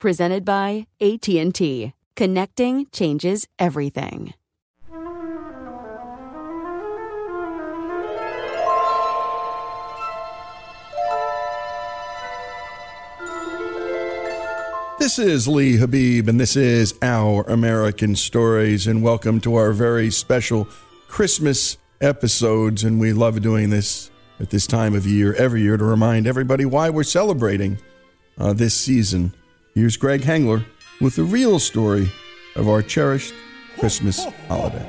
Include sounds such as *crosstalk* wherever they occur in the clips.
Presented by AT&T. Connecting changes everything. This is Lee Habib, and this is Our American Stories, and welcome to our very special Christmas episodes. And we love doing this at this time of year, every year, to remind everybody why we're celebrating uh, this season. Here's Greg Hengler with the real story of our cherished Christmas holiday.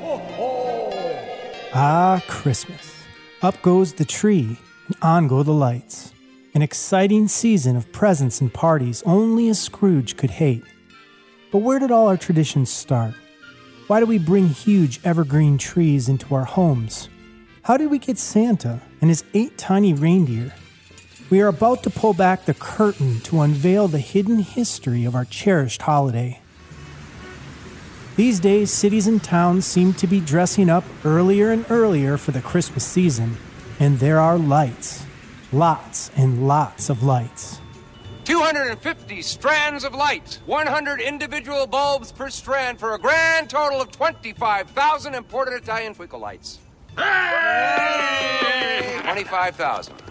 Ah, Christmas. Up goes the tree, and on go the lights. An exciting season of presents and parties only a Scrooge could hate. But where did all our traditions start? Why do we bring huge evergreen trees into our homes? How did we get Santa and his eight tiny reindeer? We are about to pull back the curtain to unveil the hidden history of our cherished holiday. These days, cities and towns seem to be dressing up earlier and earlier for the Christmas season, and there are lights. Lots and lots of lights. 250 strands of lights, 100 individual bulbs per strand for a grand total of 25,000 imported Italian twinkle lights. 25,000.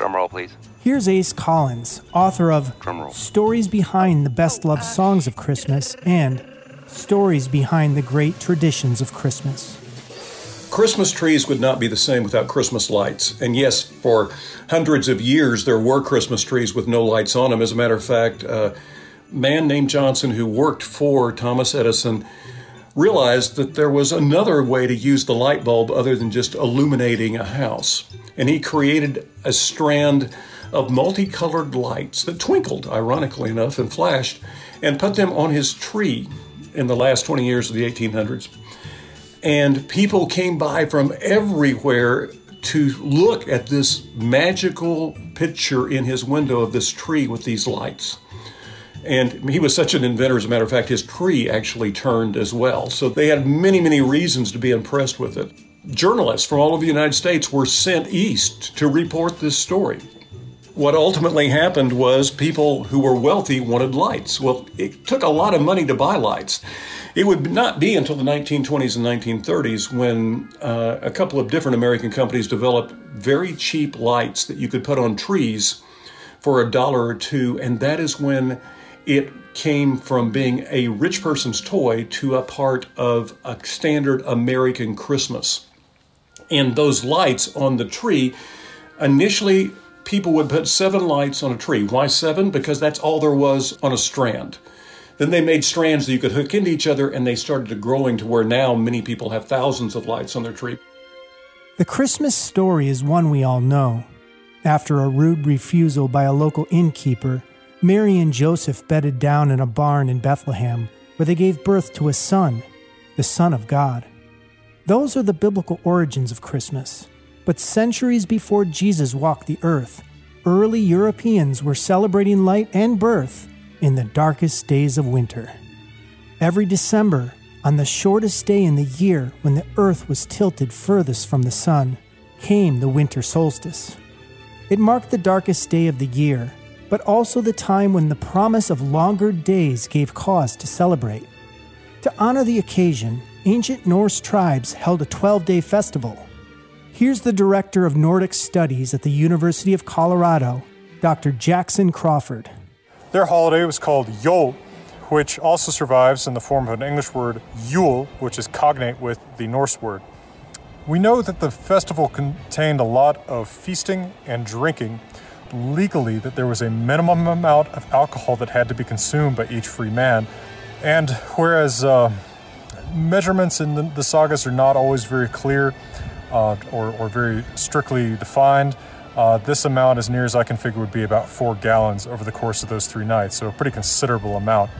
Drum roll, please. Here's Ace Collins, author of Drum roll. Stories Behind the Best Loved Songs of Christmas and Stories Behind the Great Traditions of Christmas. Christmas trees would not be the same without Christmas lights. And yes, for hundreds of years, there were Christmas trees with no lights on them. As a matter of fact, a man named Johnson, who worked for Thomas Edison, realized that there was another way to use the light bulb other than just illuminating a house. And he created a strand of multicolored lights that twinkled, ironically enough, and flashed, and put them on his tree in the last 20 years of the 1800s. And people came by from everywhere to look at this magical picture in his window of this tree with these lights. And he was such an inventor, as a matter of fact, his tree actually turned as well. So they had many, many reasons to be impressed with it. Journalists from all over the United States were sent east to report this story. what ultimately happened was people who were wealthy wanted lights. Well, it took a lot of money to buy lights. It would not be until the 1920s and 1930s when uh, a couple of different American companies developed very cheap lights that you could put on trees for a dollar or two, and that is when it came from being a rich person's toy to a part of a standard American Christmas. And those lights on the tree, initially, people would put seven lights on a tree. Why seven? Because that's all there was on a strand. Then they made strands that you could hook into each other, and they started growing to where now many people have thousands of lights on their tree. The Christmas story is one we all know. After a rude refusal by a local innkeeper, Mary and Joseph bedded down in a barn in Bethlehem, where they gave birth to a son, the Son of God. Those are the biblical origins of Christmas. But centuries before Jesus walked the earth, early Europeans were celebrating light and birth in the darkest days of winter. Every December, on the shortest day in the year when the earth was tilted furthest from the sun, came the winter solstice. It marked the darkest day of the year, but also the time when the promise of longer days gave cause to celebrate. To honor the occasion, ancient Norse tribes held a 12 day festival. Here's the director of Nordic Studies at the University of Colorado, Dr. Jackson Crawford. Their holiday was called Yule, which also survives in the form of an English word Yule, which is cognate with the Norse word. We know that the festival contained a lot of feasting and drinking. Legally, that there was a minimum amount of alcohol that had to be consumed by each free man. And whereas uh, measurements in the, the, sagas are not always very clear uh, or, or very strictly defined, uh, this amount, as near as I can figure, would be about four gallons over the course of those three nights, so a pretty considerable amount,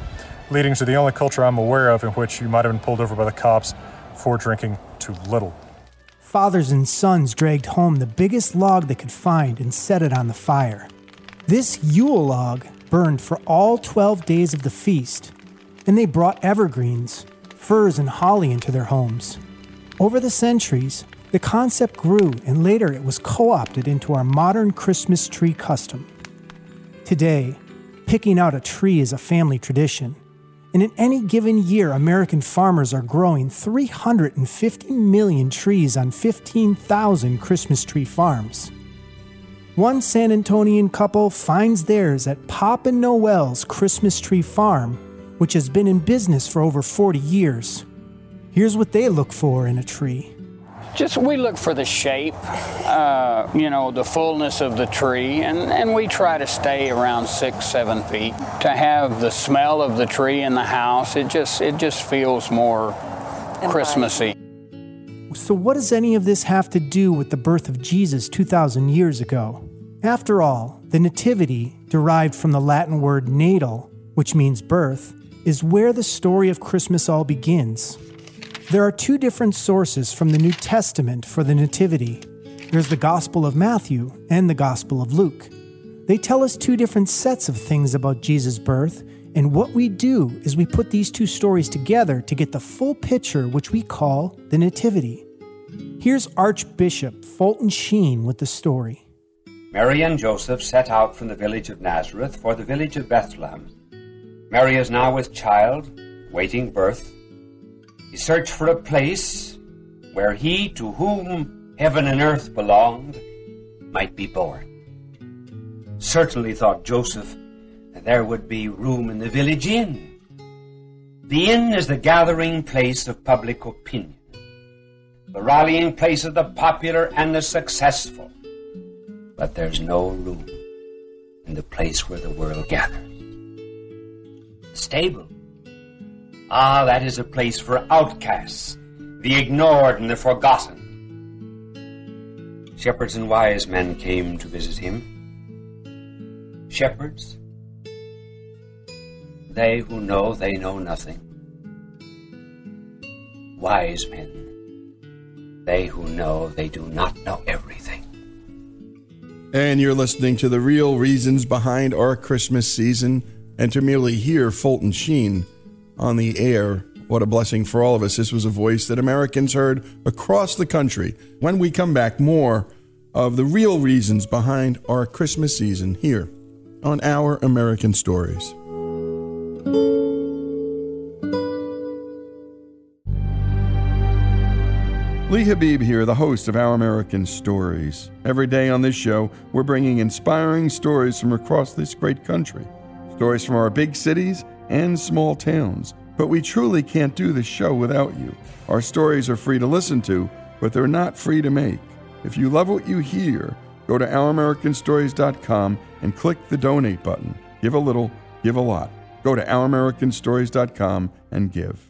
leading to the only culture I'm aware of in which you might have been pulled over by the cops for drinking too little. Fathers and sons dragged home the biggest log they could find and set it on the fire. This Yule log burned for all 12 days of the feast, and they brought evergreens, firs, and holly into their homes. Over the centuries, the concept grew and later it was co opted into our modern Christmas tree custom. Today, picking out a tree is a family tradition, and in any given year, American farmers are growing 350 million trees on 15,000 Christmas tree farms. One San Antonian couple finds theirs at Pop and Noel's Christmas Tree Farm, which has been in business for over 40 years. Here's what they look for in a tree. Just we look for the shape, uh, you know, the fullness of the tree, and, and we try to stay around six, seven feet. To have the smell of the tree in the house, it just it just feels more Christmassy. So, what does any of this have to do with the birth of Jesus 2,000 years ago? After all, the Nativity, derived from the Latin word natal, which means birth, is where the story of Christmas all begins. There are two different sources from the New Testament for the Nativity there's the Gospel of Matthew and the Gospel of Luke. They tell us two different sets of things about Jesus' birth, and what we do is we put these two stories together to get the full picture, which we call the Nativity. Here's Archbishop Fulton Sheen with the story. Mary and Joseph set out from the village of Nazareth for the village of Bethlehem. Mary is now with child, waiting birth he searched for a place where he to whom heaven and earth belonged might be born. Certainly, thought Joseph, that there would be room in the village inn. The inn is the gathering place of public opinion, the rallying place of the popular and the successful. But there's no room in the place where the world gathers. Stable Ah, that is a place for outcasts, the ignored and the forgotten. Shepherds and wise men came to visit him. Shepherds, they who know they know nothing. Wise men, they who know they do not know everything. And you're listening to the real reasons behind our Christmas season, and to merely hear Fulton Sheen on the air. What a blessing for all of us. This was a voice that Americans heard across the country. When we come back, more of the real reasons behind our Christmas season here on Our American Stories. Lee Habib here, the host of Our American Stories. Every day on this show, we're bringing inspiring stories from across this great country. Stories from our big cities and small towns. But we truly can't do this show without you. Our stories are free to listen to, but they're not free to make. If you love what you hear, go to ouramericanstories.com and click the donate button. Give a little, give a lot. Go to ouramericanstories.com and give.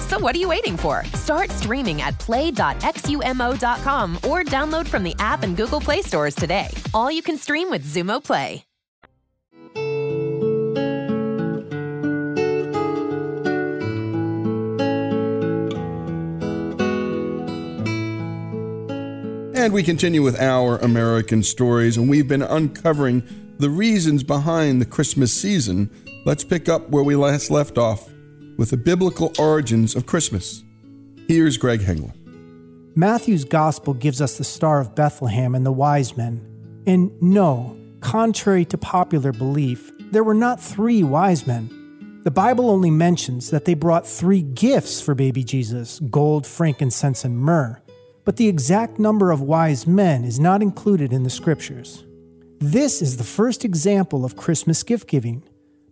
So what are you waiting for? Start streaming at play.xumo.com or download from the app and Google Play stores today. All you can stream with Xumo Play. And we continue with our American stories, and we've been uncovering the reasons behind the Christmas season. Let's pick up where we last left off with the biblical origins of Christmas. Here's Greg Hengler. Matthew's gospel gives us the Star of Bethlehem and the wise men. And no, contrary to popular belief, there were not three wise men. The Bible only mentions that they brought three gifts for baby Jesus gold, frankincense, and myrrh. But the exact number of wise men is not included in the scriptures. This is the first example of Christmas gift giving,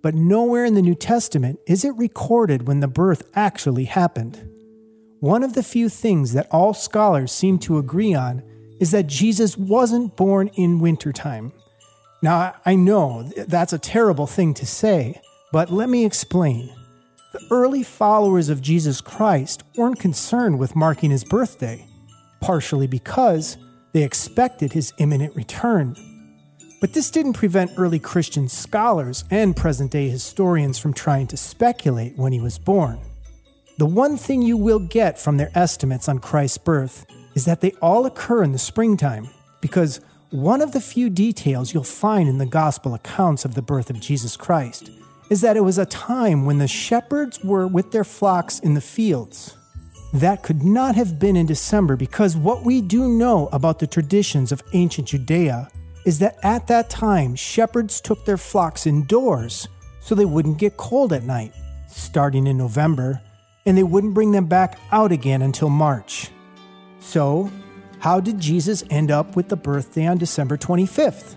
but nowhere in the New Testament is it recorded when the birth actually happened. One of the few things that all scholars seem to agree on is that Jesus wasn't born in wintertime. Now, I know that's a terrible thing to say, but let me explain. The early followers of Jesus Christ weren't concerned with marking his birthday, partially because they expected his imminent return. But this didn't prevent early Christian scholars and present day historians from trying to speculate when he was born. The one thing you will get from their estimates on Christ's birth is that they all occur in the springtime, because one of the few details you'll find in the gospel accounts of the birth of Jesus Christ is that it was a time when the shepherds were with their flocks in the fields. That could not have been in December because what we do know about the traditions of ancient Judea is that at that time shepherds took their flocks indoors so they wouldn't get cold at night, starting in November, and they wouldn't bring them back out again until March. So, how did Jesus end up with the birthday on December 25th?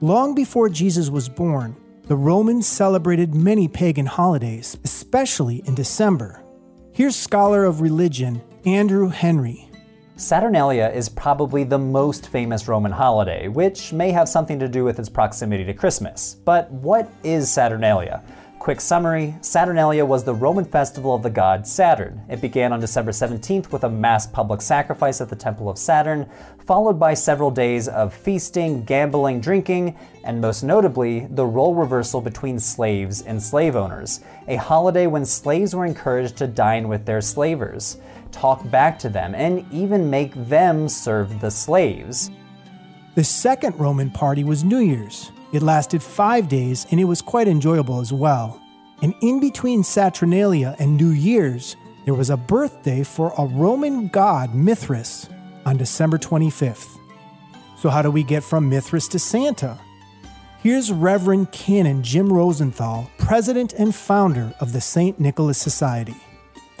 Long before Jesus was born, the Romans celebrated many pagan holidays, especially in December. Here's scholar of religion Andrew Henry. Saturnalia is probably the most famous Roman holiday, which may have something to do with its proximity to Christmas. But what is Saturnalia? Quick summary Saturnalia was the Roman festival of the god Saturn. It began on December 17th with a mass public sacrifice at the Temple of Saturn, followed by several days of feasting, gambling, drinking, and most notably, the role reversal between slaves and slave owners, a holiday when slaves were encouraged to dine with their slavers, talk back to them, and even make them serve the slaves. The second Roman party was New Year's. It lasted five days and it was quite enjoyable as well. And in between Saturnalia and New Year's, there was a birthday for a Roman god, Mithras, on December 25th. So, how do we get from Mithras to Santa? Here's Reverend Canon Jim Rosenthal, president and founder of the St. Nicholas Society.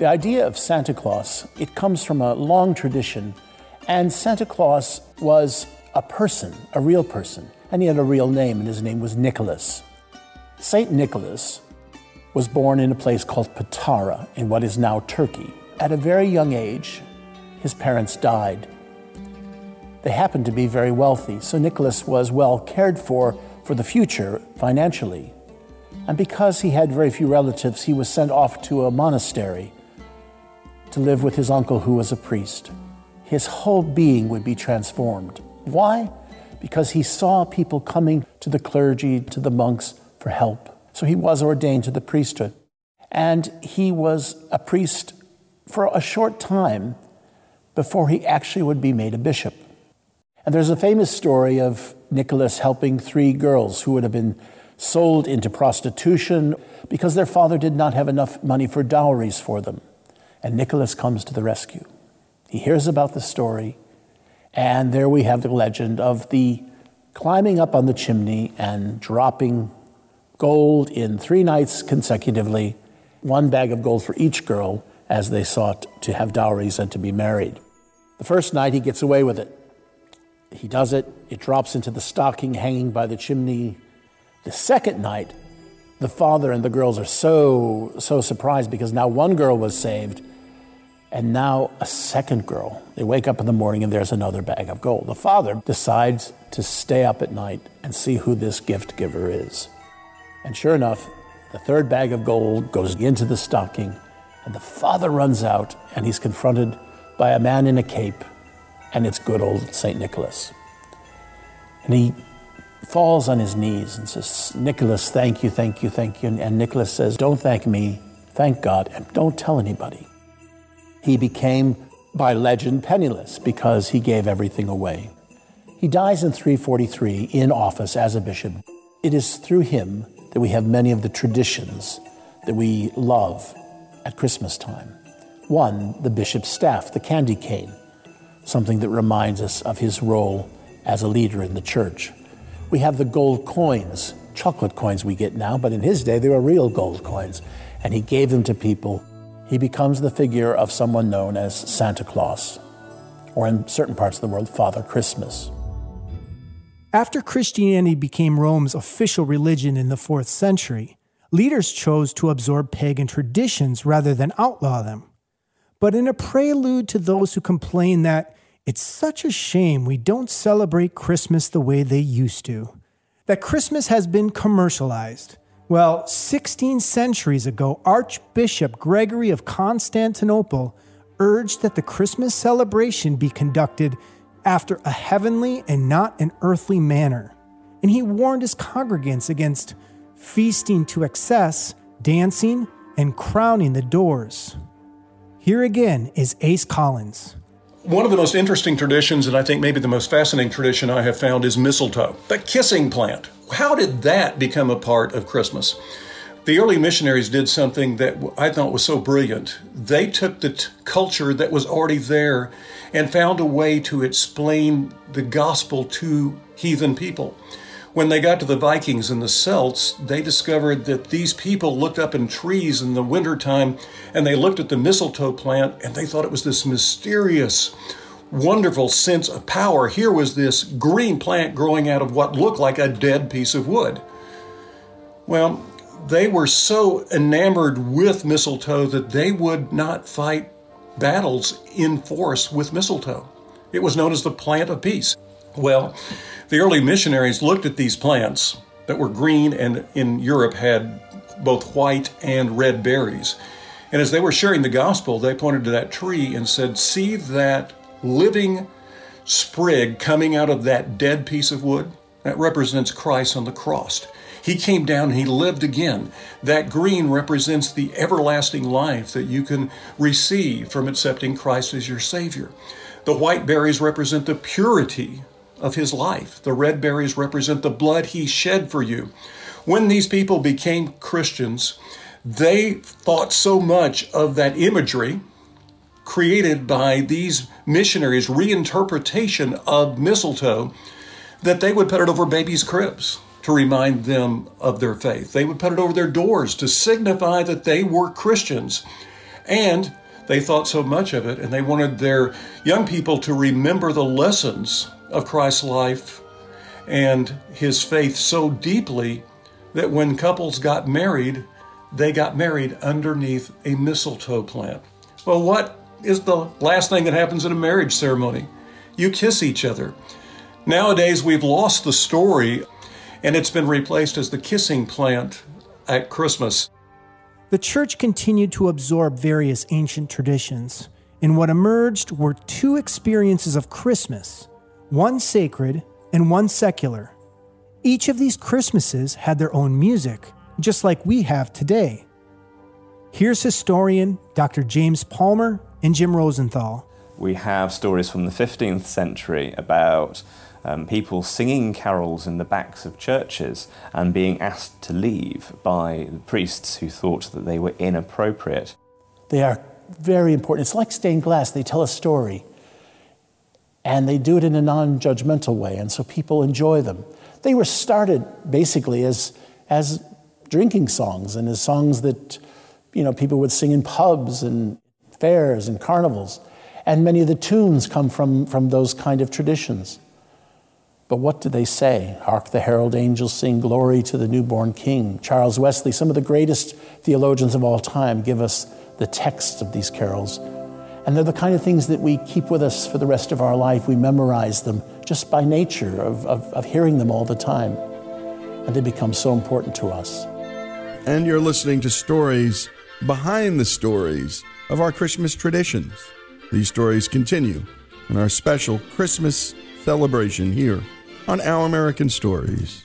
The idea of Santa Claus, it comes from a long tradition, and Santa Claus was a person, a real person and he had a real name, and his name was Nicholas. St. Nicholas was born in a place called Patara in what is now Turkey. At a very young age, his parents died. They happened to be very wealthy, so Nicholas was well cared for for the future financially. And because he had very few relatives, he was sent off to a monastery to live with his uncle, who was a priest. His whole being would be transformed. Why? because he saw people coming to the clergy, to the monks for help. So he was ordained to the priesthood. And he was a priest for a short time before he actually would be made a bishop. And there's a famous story of Nicholas helping three girls who would have been sold into prostitution because their father did not have enough money for dowries for them. And Nicholas comes to the rescue. He hears about the story and there we have the legend of the climbing up on the chimney and dropping gold in three nights consecutively, one bag of gold for each girl as they sought to have dowries and to be married. The first night he gets away with it. He does it, it drops into the stocking hanging by the chimney. The second night, the father and the girls are so, so surprised because now one girl was saved and now a second girl. They wake up in the morning and there's another bag of gold. The father decides to stay up at night and see who this gift giver is. And sure enough, the third bag of gold goes into the stocking, and the father runs out and he's confronted by a man in a cape, and it's good old St. Nicholas. And he falls on his knees and says, Nicholas, thank you, thank you, thank you. And Nicholas says, Don't thank me, thank God, and don't tell anybody. He became, by legend, penniless because he gave everything away. He dies in 343 in office as a bishop. It is through him that we have many of the traditions that we love at Christmas time. One, the bishop's staff, the candy cane, something that reminds us of his role as a leader in the church. We have the gold coins, chocolate coins we get now, but in his day they were real gold coins, and he gave them to people he becomes the figure of someone known as Santa Claus, or in certain parts of the world, Father Christmas. After Christianity became Rome's official religion in the 4th century, leaders chose to absorb pagan traditions rather than outlaw them. But in a prelude to those who complain that it's such a shame we don't celebrate Christmas the way they used to, that Christmas has been commercialized, well, 16 centuries ago, Archbishop Gregory of Constantinople urged that the Christmas celebration be conducted after a heavenly and not an earthly manner. and he warned his congregants against feasting to excess, dancing, and crowning the doors. Here again is Ace Collins. One of the most interesting traditions, and I think maybe the most fascinating tradition I have found, is mistletoe, the kissing plant. How did that become a part of Christmas? The early missionaries did something that I thought was so brilliant. They took the t- culture that was already there and found a way to explain the gospel to heathen people. When they got to the Vikings and the Celts, they discovered that these people looked up in trees in the wintertime and they looked at the mistletoe plant and they thought it was this mysterious, wonderful sense of power. Here was this green plant growing out of what looked like a dead piece of wood. Well, they were so enamored with mistletoe that they would not fight battles in force with mistletoe. It was known as the plant of peace. Well, the early missionaries looked at these plants that were green and in Europe had both white and red berries. And as they were sharing the gospel, they pointed to that tree and said, See that living sprig coming out of that dead piece of wood? That represents Christ on the cross. He came down and he lived again. That green represents the everlasting life that you can receive from accepting Christ as your Savior. The white berries represent the purity of his life. The red berries represent the blood he shed for you. When these people became Christians, they thought so much of that imagery created by these missionaries' reinterpretation of mistletoe that they would put it over babies' cribs to remind them of their faith. They would put it over their doors to signify that they were Christians. And they thought so much of it, and they wanted their young people to remember the lessons of Christ's life and his faith so deeply that when couples got married, they got married underneath a mistletoe plant. Well, what is the last thing that happens in a marriage ceremony? You kiss each other. Nowadays, we've lost the story and it's been replaced as the kissing plant at Christmas. The church continued to absorb various ancient traditions, and what emerged were two experiences of Christmas one sacred and one secular. Each of these Christmases had their own music, just like we have today. Here's historian Dr. James Palmer and Jim Rosenthal. We have stories from the 15th century about um, people singing carols in the backs of churches and being asked to leave by the priests who thought that they were inappropriate. They are very important. It's like stained glass, they tell a story. And they do it in a non judgmental way, and so people enjoy them. They were started basically as, as drinking songs and as songs that you know, people would sing in pubs and fairs and carnivals. And many of the tunes come from, from those kind of traditions. But what do they say? Hark the herald angels sing glory to the newborn king. Charles Wesley, some of the greatest theologians of all time, give us the text of these carols. And they're the kind of things that we keep with us for the rest of our life. We memorize them just by nature of, of, of hearing them all the time. And they become so important to us. And you're listening to stories behind the stories of our Christmas traditions. These stories continue in our special Christmas celebration here on Our American Stories.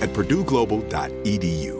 at purdueglobal.edu.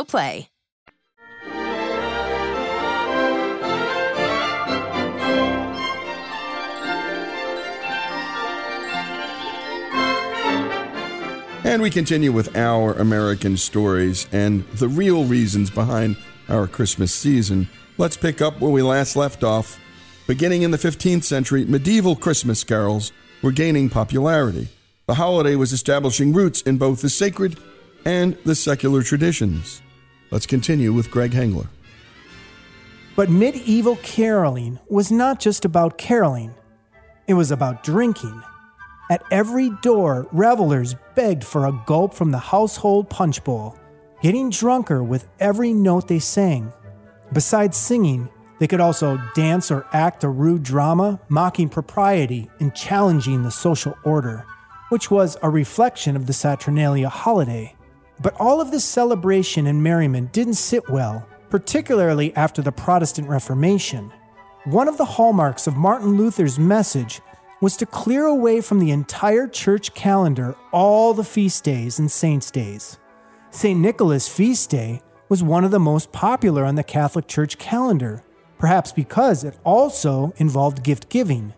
Play. And we continue with our American stories and the real reasons behind our Christmas season. Let's pick up where we last left off. Beginning in the 15th century, medieval Christmas carols were gaining popularity. The holiday was establishing roots in both the sacred and the secular traditions. Let's continue with Greg Hengler. But medieval caroling was not just about caroling, it was about drinking. At every door, revelers begged for a gulp from the household punch bowl, getting drunker with every note they sang. Besides singing, they could also dance or act a rude drama, mocking propriety and challenging the social order, which was a reflection of the Saturnalia holiday. But all of this celebration and merriment didn't sit well, particularly after the Protestant Reformation. One of the hallmarks of Martin Luther's message was to clear away from the entire church calendar all the feast days and saints' days. St. Nicholas' feast day was one of the most popular on the Catholic Church calendar, perhaps because it also involved gift giving.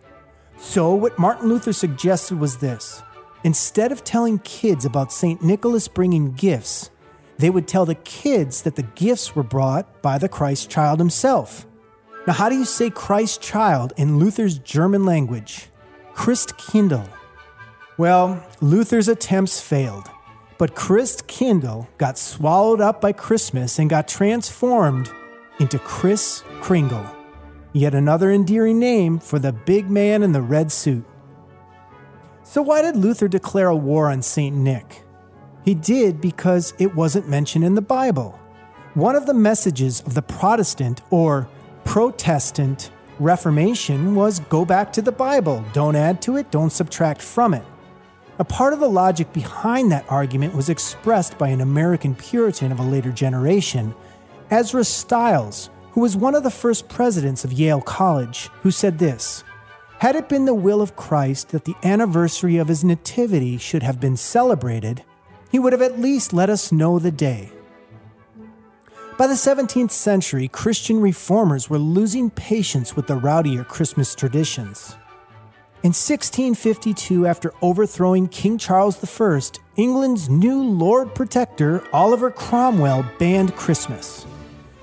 So, what Martin Luther suggested was this instead of telling kids about St. Nicholas bringing gifts, they would tell the kids that the gifts were brought by the Christ child himself. Now, how do you say Christ child in Luther's German language? Christkindl. Well, Luther's attempts failed, but Christkindl got swallowed up by Christmas and got transformed into Kris Kringle, yet another endearing name for the big man in the red suit. So, why did Luther declare a war on St. Nick? He did because it wasn't mentioned in the Bible. One of the messages of the Protestant or Protestant Reformation was go back to the Bible, don't add to it, don't subtract from it. A part of the logic behind that argument was expressed by an American Puritan of a later generation, Ezra Stiles, who was one of the first presidents of Yale College, who said this Had it been the will of Christ that the anniversary of his nativity should have been celebrated, he would have at least let us know the day. By the 17th century, Christian reformers were losing patience with the rowdier Christmas traditions. In 1652, after overthrowing King Charles I, England's new Lord Protector, Oliver Cromwell, banned Christmas.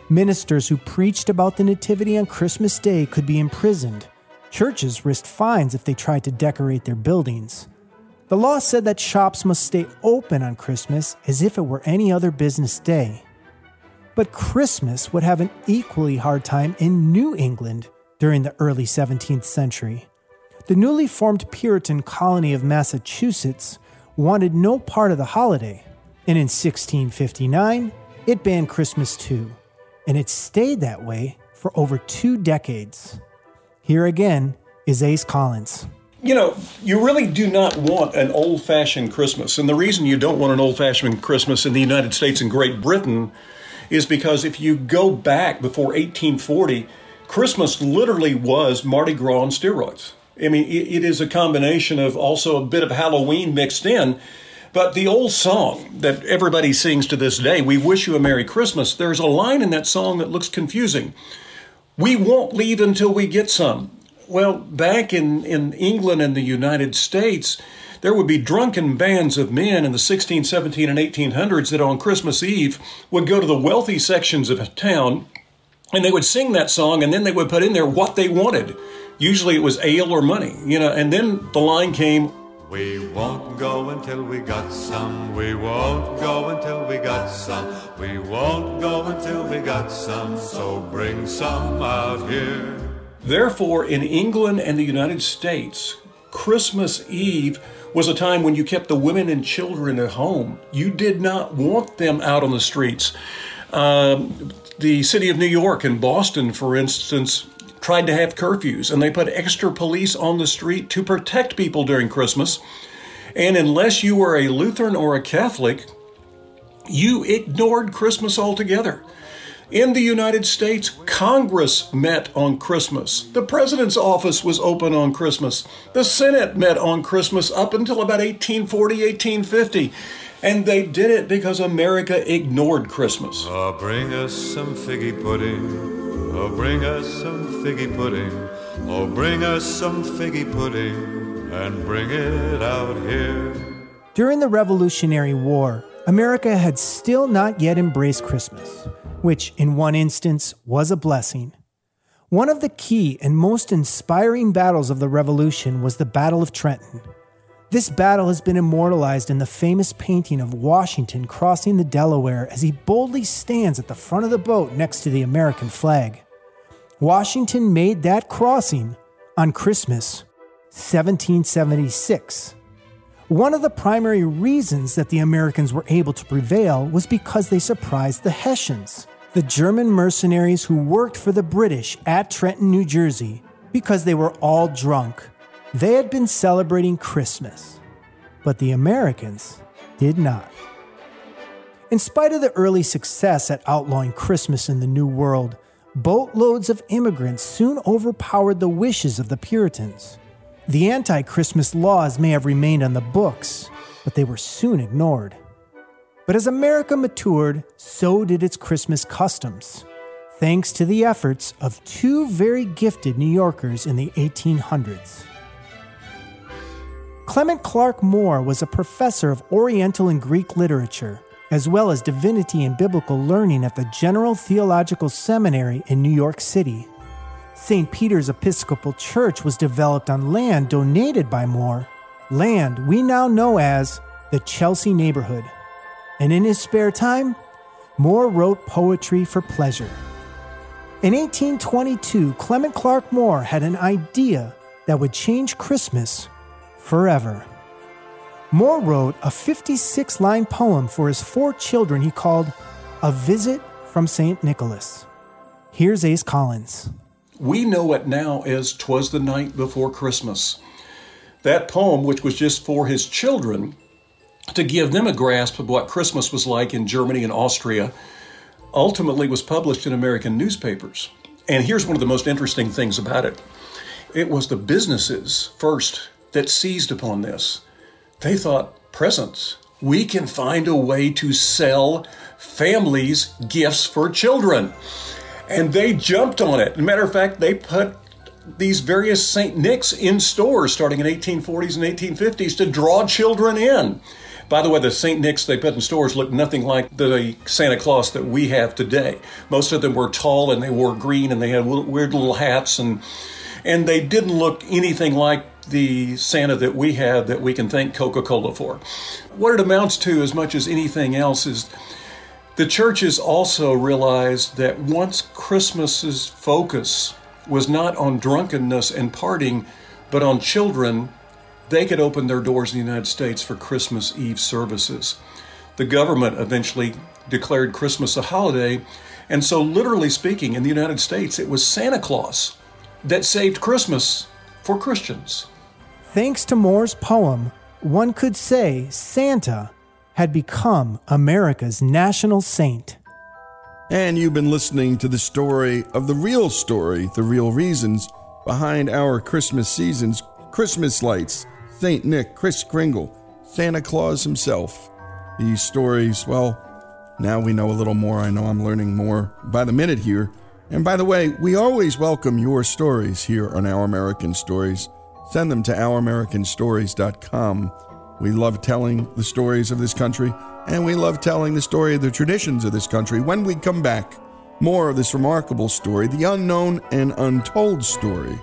Ministers who preached about the Nativity on Christmas Day could be imprisoned. Churches risked fines if they tried to decorate their buildings. The law said that shops must stay open on Christmas as if it were any other business day. But Christmas would have an equally hard time in New England during the early 17th century. The newly formed Puritan colony of Massachusetts wanted no part of the holiday, and in 1659, it banned Christmas too, and it stayed that way for over two decades. Here again is Ace Collins. You know, you really do not want an old fashioned Christmas. And the reason you don't want an old fashioned Christmas in the United States and Great Britain is because if you go back before 1840, Christmas literally was Mardi Gras on steroids. I mean, it is a combination of also a bit of Halloween mixed in. But the old song that everybody sings to this day, We Wish You a Merry Christmas, there's a line in that song that looks confusing. We won't leave until we get some. Well, back in, in England and the United States, there would be drunken bands of men in the 16, 17, and 1800s that on Christmas Eve would go to the wealthy sections of a town and they would sing that song and then they would put in there what they wanted. Usually it was ale or money, you know, and then the line came, we won't go until we got some. We won't go until we got some. We won't go until we got some. So bring some out here. Therefore, in England and the United States, Christmas Eve was a time when you kept the women and children at home. You did not want them out on the streets. Um, the city of New York and Boston, for instance, tried to have curfews and they put extra police on the street to protect people during Christmas. And unless you were a Lutheran or a Catholic, you ignored Christmas altogether. In the United States, Congress met on Christmas. The president's office was open on Christmas. The Senate met on Christmas up until about 1840, 1850. And they did it because America ignored Christmas. Oh, bring us some figgy pudding. Oh, bring us some figgy pudding. Oh, bring us some figgy pudding and bring it out here. During the Revolutionary War, America had still not yet embraced Christmas which in one instance was a blessing. One of the key and most inspiring battles of the Revolution was the Battle of Trenton. This battle has been immortalized in the famous painting of Washington crossing the Delaware as he boldly stands at the front of the boat next to the American flag. Washington made that crossing on Christmas 1776. One of the primary reasons that the Americans were able to prevail was because they surprised the Hessians the German mercenaries who worked for the British at Trenton, New Jersey, because they were all drunk. They had been celebrating Christmas, but the Americans did not. In spite of the early success at outlawing Christmas in the New World, boatloads of immigrants soon overpowered the wishes of the Puritans. The anti Christmas laws may have remained on the books, but they were soon ignored. But as America matured, so did its Christmas customs, thanks to the efforts of two very gifted New Yorkers in the 1800s. Clement Clarke Moore was a professor of Oriental and Greek literature, as well as divinity and biblical learning at the General Theological Seminary in New York City. St. Peter's Episcopal Church was developed on land donated by Moore, land we now know as the Chelsea neighborhood and in his spare time, Moore wrote poetry for pleasure. In 1822, Clement Clarke Moore had an idea that would change Christmas forever. Moore wrote a 56 line poem for his four children he called A Visit from St. Nicholas. Here's Ace Collins. We know it now as Twas the Night Before Christmas. That poem, which was just for his children, to give them a grasp of what Christmas was like in Germany and Austria, ultimately was published in American newspapers. And here's one of the most interesting things about it it was the businesses first that seized upon this. They thought, presents. We can find a way to sell families gifts for children. And they jumped on it. Matter of fact, they put these various St. Nick's in stores starting in 1840s and 1850s to draw children in. By the way, the St. Nick's they put in stores looked nothing like the Santa Claus that we have today. Most of them were tall and they wore green and they had weird little hats and and they didn't look anything like the Santa that we have that we can thank Coca Cola for. What it amounts to, as much as anything else, is the churches also realized that once Christmas's focus was not on drunkenness and partying, but on children, they could open their doors in the United States for Christmas Eve services. The government eventually declared Christmas a holiday, and so, literally speaking, in the United States, it was Santa Claus that saved Christmas for Christians. Thanks to Moore's poem, one could say Santa had become America's national saint. And you've been listening to the story of the real story, the real reasons behind our Christmas season's Christmas lights, St. Nick, Kris Kringle, Santa Claus himself. These stories, well, now we know a little more. I know I'm learning more by the minute here. And by the way, we always welcome your stories here on Our American Stories. Send them to ouramericanstories.com. We love telling the stories of this country, and we love telling the story of the traditions of this country. When we come back, more of this remarkable story, the unknown and untold story,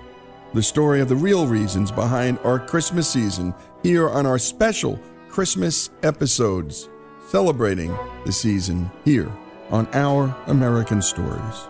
the story of the real reasons behind our Christmas season here on our special Christmas episodes, celebrating the season here on Our American Stories.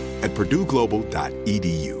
at purdueglobal.edu.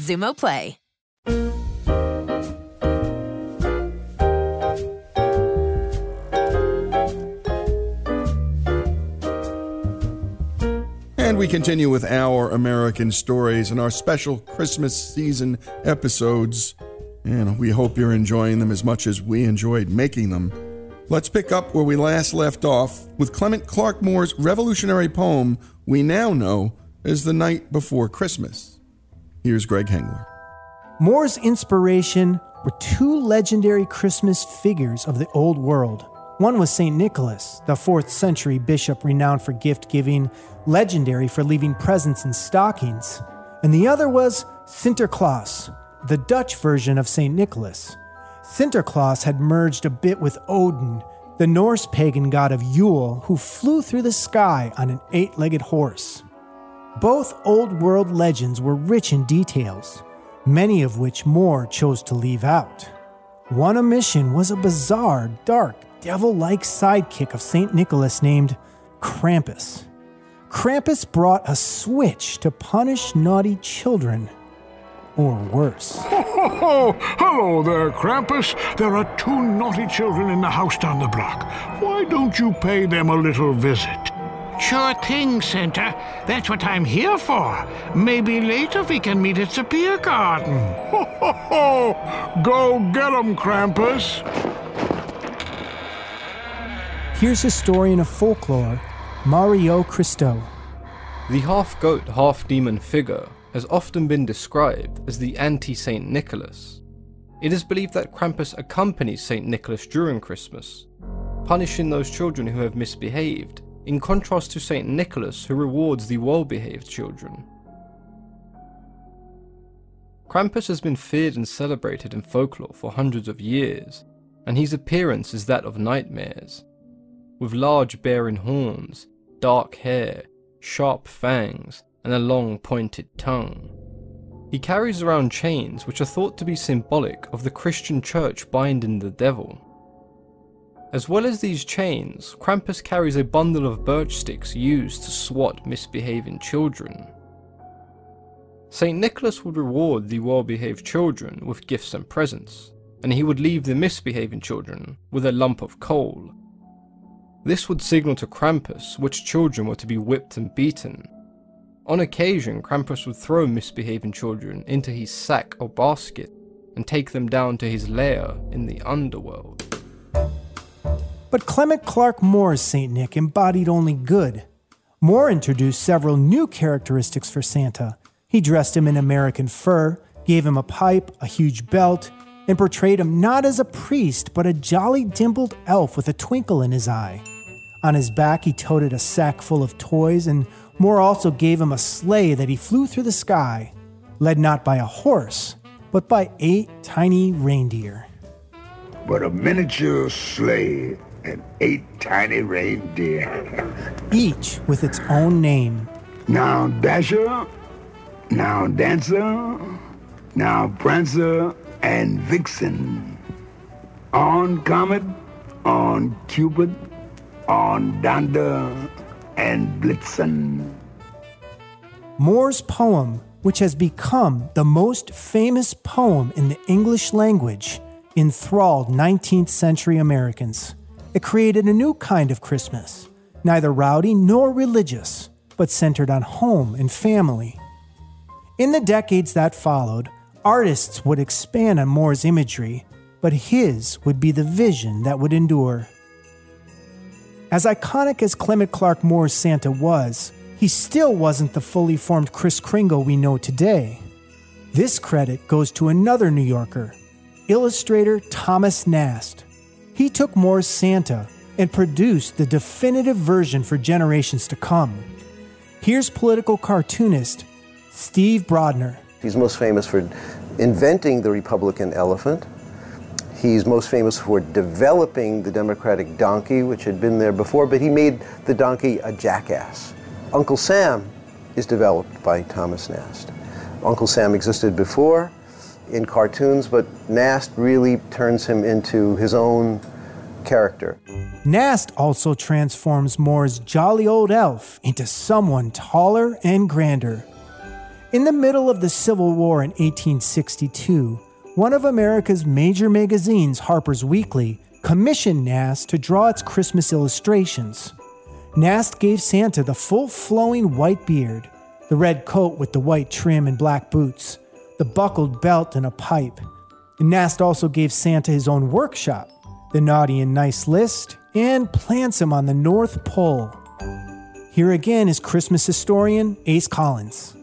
Xumo Play. And we continue with our American stories and our special Christmas season episodes. And we hope you're enjoying them as much as we enjoyed making them. Let's pick up where we last left off with Clement Clarke Moore's revolutionary poem we now know as The Night Before Christmas. Here's Greg Hengler. Moore's inspiration were two legendary Christmas figures of the Old World. One was St. Nicholas, the 4th century bishop renowned for gift giving, legendary for leaving presents in stockings. And the other was Sinterklaas, the Dutch version of St. Nicholas. Sinterklaas had merged a bit with Odin, the Norse pagan god of Yule, who flew through the sky on an eight legged horse. Both Old World legends were rich in details, many of which Moore chose to leave out. One omission was a bizarre, dark, devil like sidekick of St. Nicholas named Krampus. Krampus brought a switch to punish naughty children, or worse. *laughs* Ho, ho, ho! Hello there, Krampus. There are two naughty children in the house down the block. Why don't you pay them a little visit? Sure thing, Santa. That's what I'm here for. Maybe later we can meet at the beer garden. Ho, ho, ho! Go get 'em, Krampus. Here's a historian of folklore, Mario Christo. The half goat, half demon figure has often been described as the anti Saint Nicholas. It is believed that Krampus accompanies Saint Nicholas during Christmas, punishing those children who have misbehaved, in contrast to Saint Nicholas who rewards the well behaved children. Krampus has been feared and celebrated in folklore for hundreds of years, and his appearance is that of nightmares. With large bearing horns, dark hair, sharp fangs, and a long pointed tongue. He carries around chains which are thought to be symbolic of the Christian church binding the devil. As well as these chains, Krampus carries a bundle of birch sticks used to swat misbehaving children. St. Nicholas would reward the well behaved children with gifts and presents, and he would leave the misbehaving children with a lump of coal. This would signal to Krampus which children were to be whipped and beaten. On occasion, Krampus would throw misbehaving children into his sack or basket and take them down to his lair in the underworld. But Clement Clarke Moore's St. Nick embodied only good. Moore introduced several new characteristics for Santa. He dressed him in American fur, gave him a pipe, a huge belt, and portrayed him not as a priest, but a jolly dimpled elf with a twinkle in his eye. On his back, he toted a sack full of toys, and Moore also gave him a sleigh that he flew through the sky, led not by a horse, but by eight tiny reindeer. But a miniature sleigh and eight tiny reindeer. Each with its own name. Now Dasher, now Dancer, now Prancer and Vixen. On Comet, on Cupid, on Donder and Blitzen. Moore's poem, which has become the most famous poem in the English language, enthralled 19th century Americans. It created a new kind of Christmas, neither rowdy nor religious, but centered on home and family. In the decades that followed, artists would expand on Moore's imagery, but his would be the vision that would endure. As iconic as Clement Clarke Moore's Santa was, he still wasn't the fully formed Kris Kringle we know today. This credit goes to another New Yorker, illustrator Thomas Nast. He took Moore's Santa and produced the definitive version for generations to come. Here's political cartoonist Steve Brodner. He's most famous for inventing the Republican elephant. He's most famous for developing the Democratic donkey, which had been there before, but he made the donkey a jackass. Uncle Sam is developed by Thomas Nast. Uncle Sam existed before in cartoons, but Nast really turns him into his own character. Nast also transforms Moore's jolly old elf into someone taller and grander. In the middle of the Civil War in 1862, one of America's major magazines, Harper's Weekly, commissioned Nast to draw its Christmas illustrations. Nast gave Santa the full flowing white beard, the red coat with the white trim and black boots, the buckled belt and a pipe. Nast also gave Santa his own workshop, the naughty and nice list, and plants him on the North Pole. Here again is Christmas historian Ace Collins.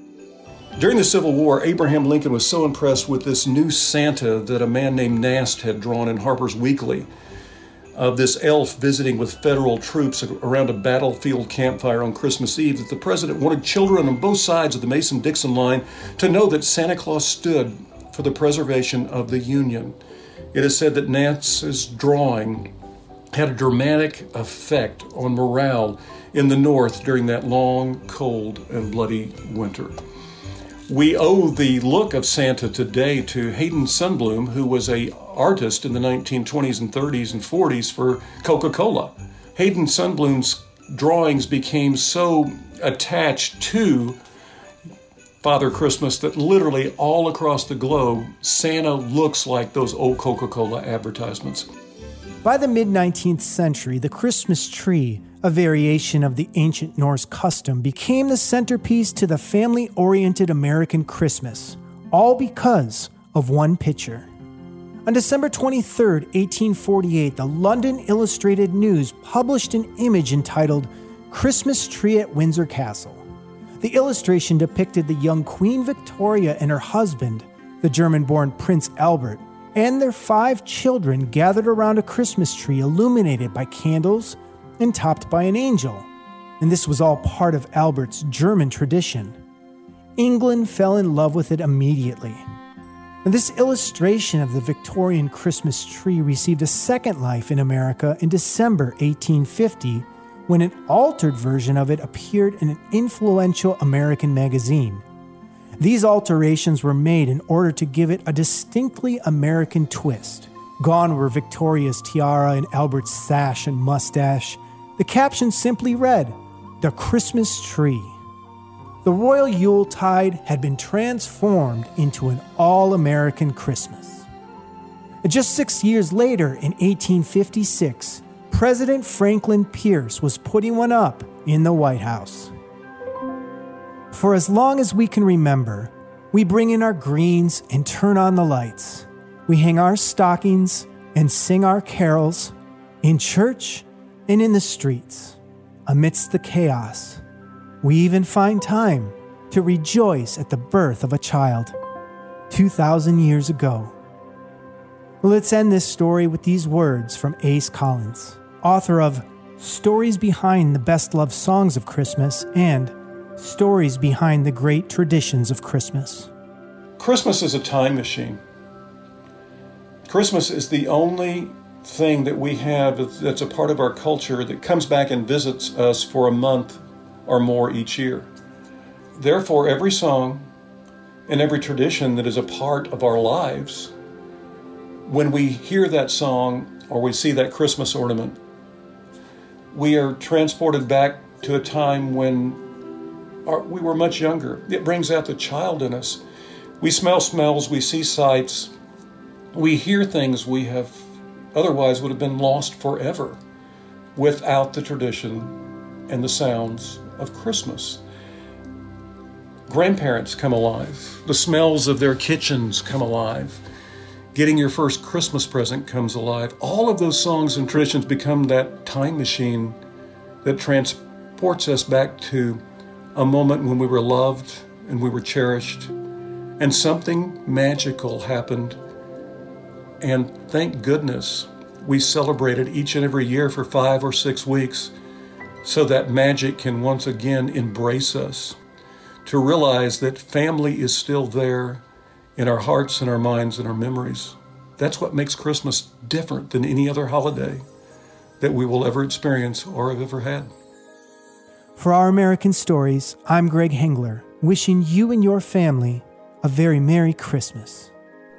During the Civil War, Abraham Lincoln was so impressed with this new Santa that a man named Nast had drawn in Harper's Weekly of this elf visiting with federal troops around a battlefield campfire on Christmas Eve that the president wanted children on both sides of the Mason Dixon line to know that Santa Claus stood for the preservation of the Union. It is said that Nast's drawing had a dramatic effect on morale in the North during that long, cold, and bloody winter. We owe the look of Santa today to Hayden Sundblom, who was a artist in the 1920s and 30s and 40s for Coca-Cola. Hayden Sundblom's drawings became so attached to Father Christmas that literally all across the globe, Santa looks like those old Coca Cola advertisements. By the mid 19th century, the Christmas tree a variation of the ancient Norse custom, became the centerpiece to the family oriented American Christmas, all because of one picture. On December 23, 1848, the London Illustrated News published an image entitled Christmas Tree at Windsor Castle. The illustration depicted the young Queen Victoria and her husband, the German born Prince Albert, and their five children gathered around a Christmas tree illuminated by candles, and topped by an angel, and this was all part of Albert's German tradition. England fell in love with it immediately. And this illustration of the Victorian Christmas tree received a second life in America in December 1850 when an altered version of it appeared in an influential American magazine. These alterations were made in order to give it a distinctly American twist. Gone were Victoria's tiara and Albert's sash and mustache, the caption simply read, The Christmas Tree. The Royal Yuletide had been transformed into an all American Christmas. Just six years later, in 1856, President Franklin Pierce was putting one up in the White House. For as long as we can remember, we bring in our greens and turn on the lights. We hang our stockings and sing our carols in church and in the streets, amidst the chaos, we even find time to rejoice at the birth of a child 2,000 years ago. Let's end this story with these words from Ace Collins, author of Stories Behind the Best Loved Songs of Christmas and Stories Behind the Great Traditions of Christmas. Christmas is a time machine. Christmas is the only thing that we have that's a part of our culture that comes back and visits us for a month or more each year. Therefore, every song and every tradition that is a part of our lives, when we hear that song or we see that Christmas ornament, we are transported back to a time when our, we were much younger. It brings out the child in us. We smell smells, we see sights, we hear things we have otherwise would have been lost forever without the tradition and the sounds of Christmas. Grandparents come alive. The smells of their kitchens come alive. Getting your first Christmas present comes alive. All of those songs and traditions become that time machine that transports us back to a moment when we were loved and we were cherished, and something magical happened and thank goodness we celebrate it each and every year for five or six weeks so that magic can once again embrace us. To realize that family is still there in our hearts and our minds and our memories. That's what makes Christmas different than any other holiday that we will ever experience or have ever had. For our American stories, I'm Greg Hengler, wishing you and your family a very Merry Christmas.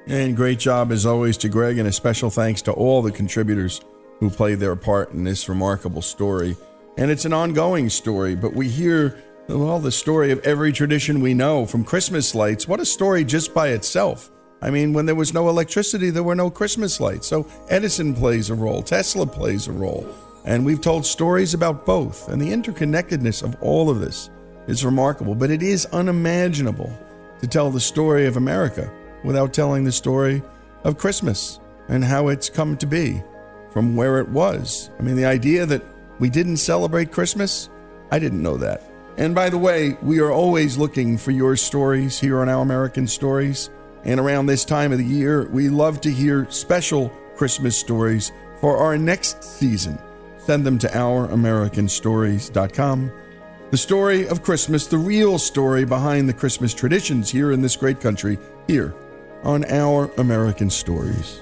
And great job as always to Greg, and a special thanks to all the contributors who played their part in this remarkable story. And it's an ongoing story, but we hear well the story of every tradition we know, from Christmas lights. What a story just by itself. I mean, when there was no electricity, there were no Christmas lights. So Edison plays a role, Tesla plays a role. And we've told stories about both, and the interconnectedness of all of this is remarkable, but it is unimaginable to tell the story of America without telling the story of Christmas and how it's come to be from where it was. I mean, the idea that we didn't celebrate Christmas, I didn't know that. And by the way, we are always looking for your stories here on Our American Stories. And around this time of the year, we love to hear special Christmas stories for our next season. Send them to ouramericanstories.com. The story of Christmas, the real story behind the Christmas traditions here in this great country, here on Our American Stories.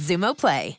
Xumo Play.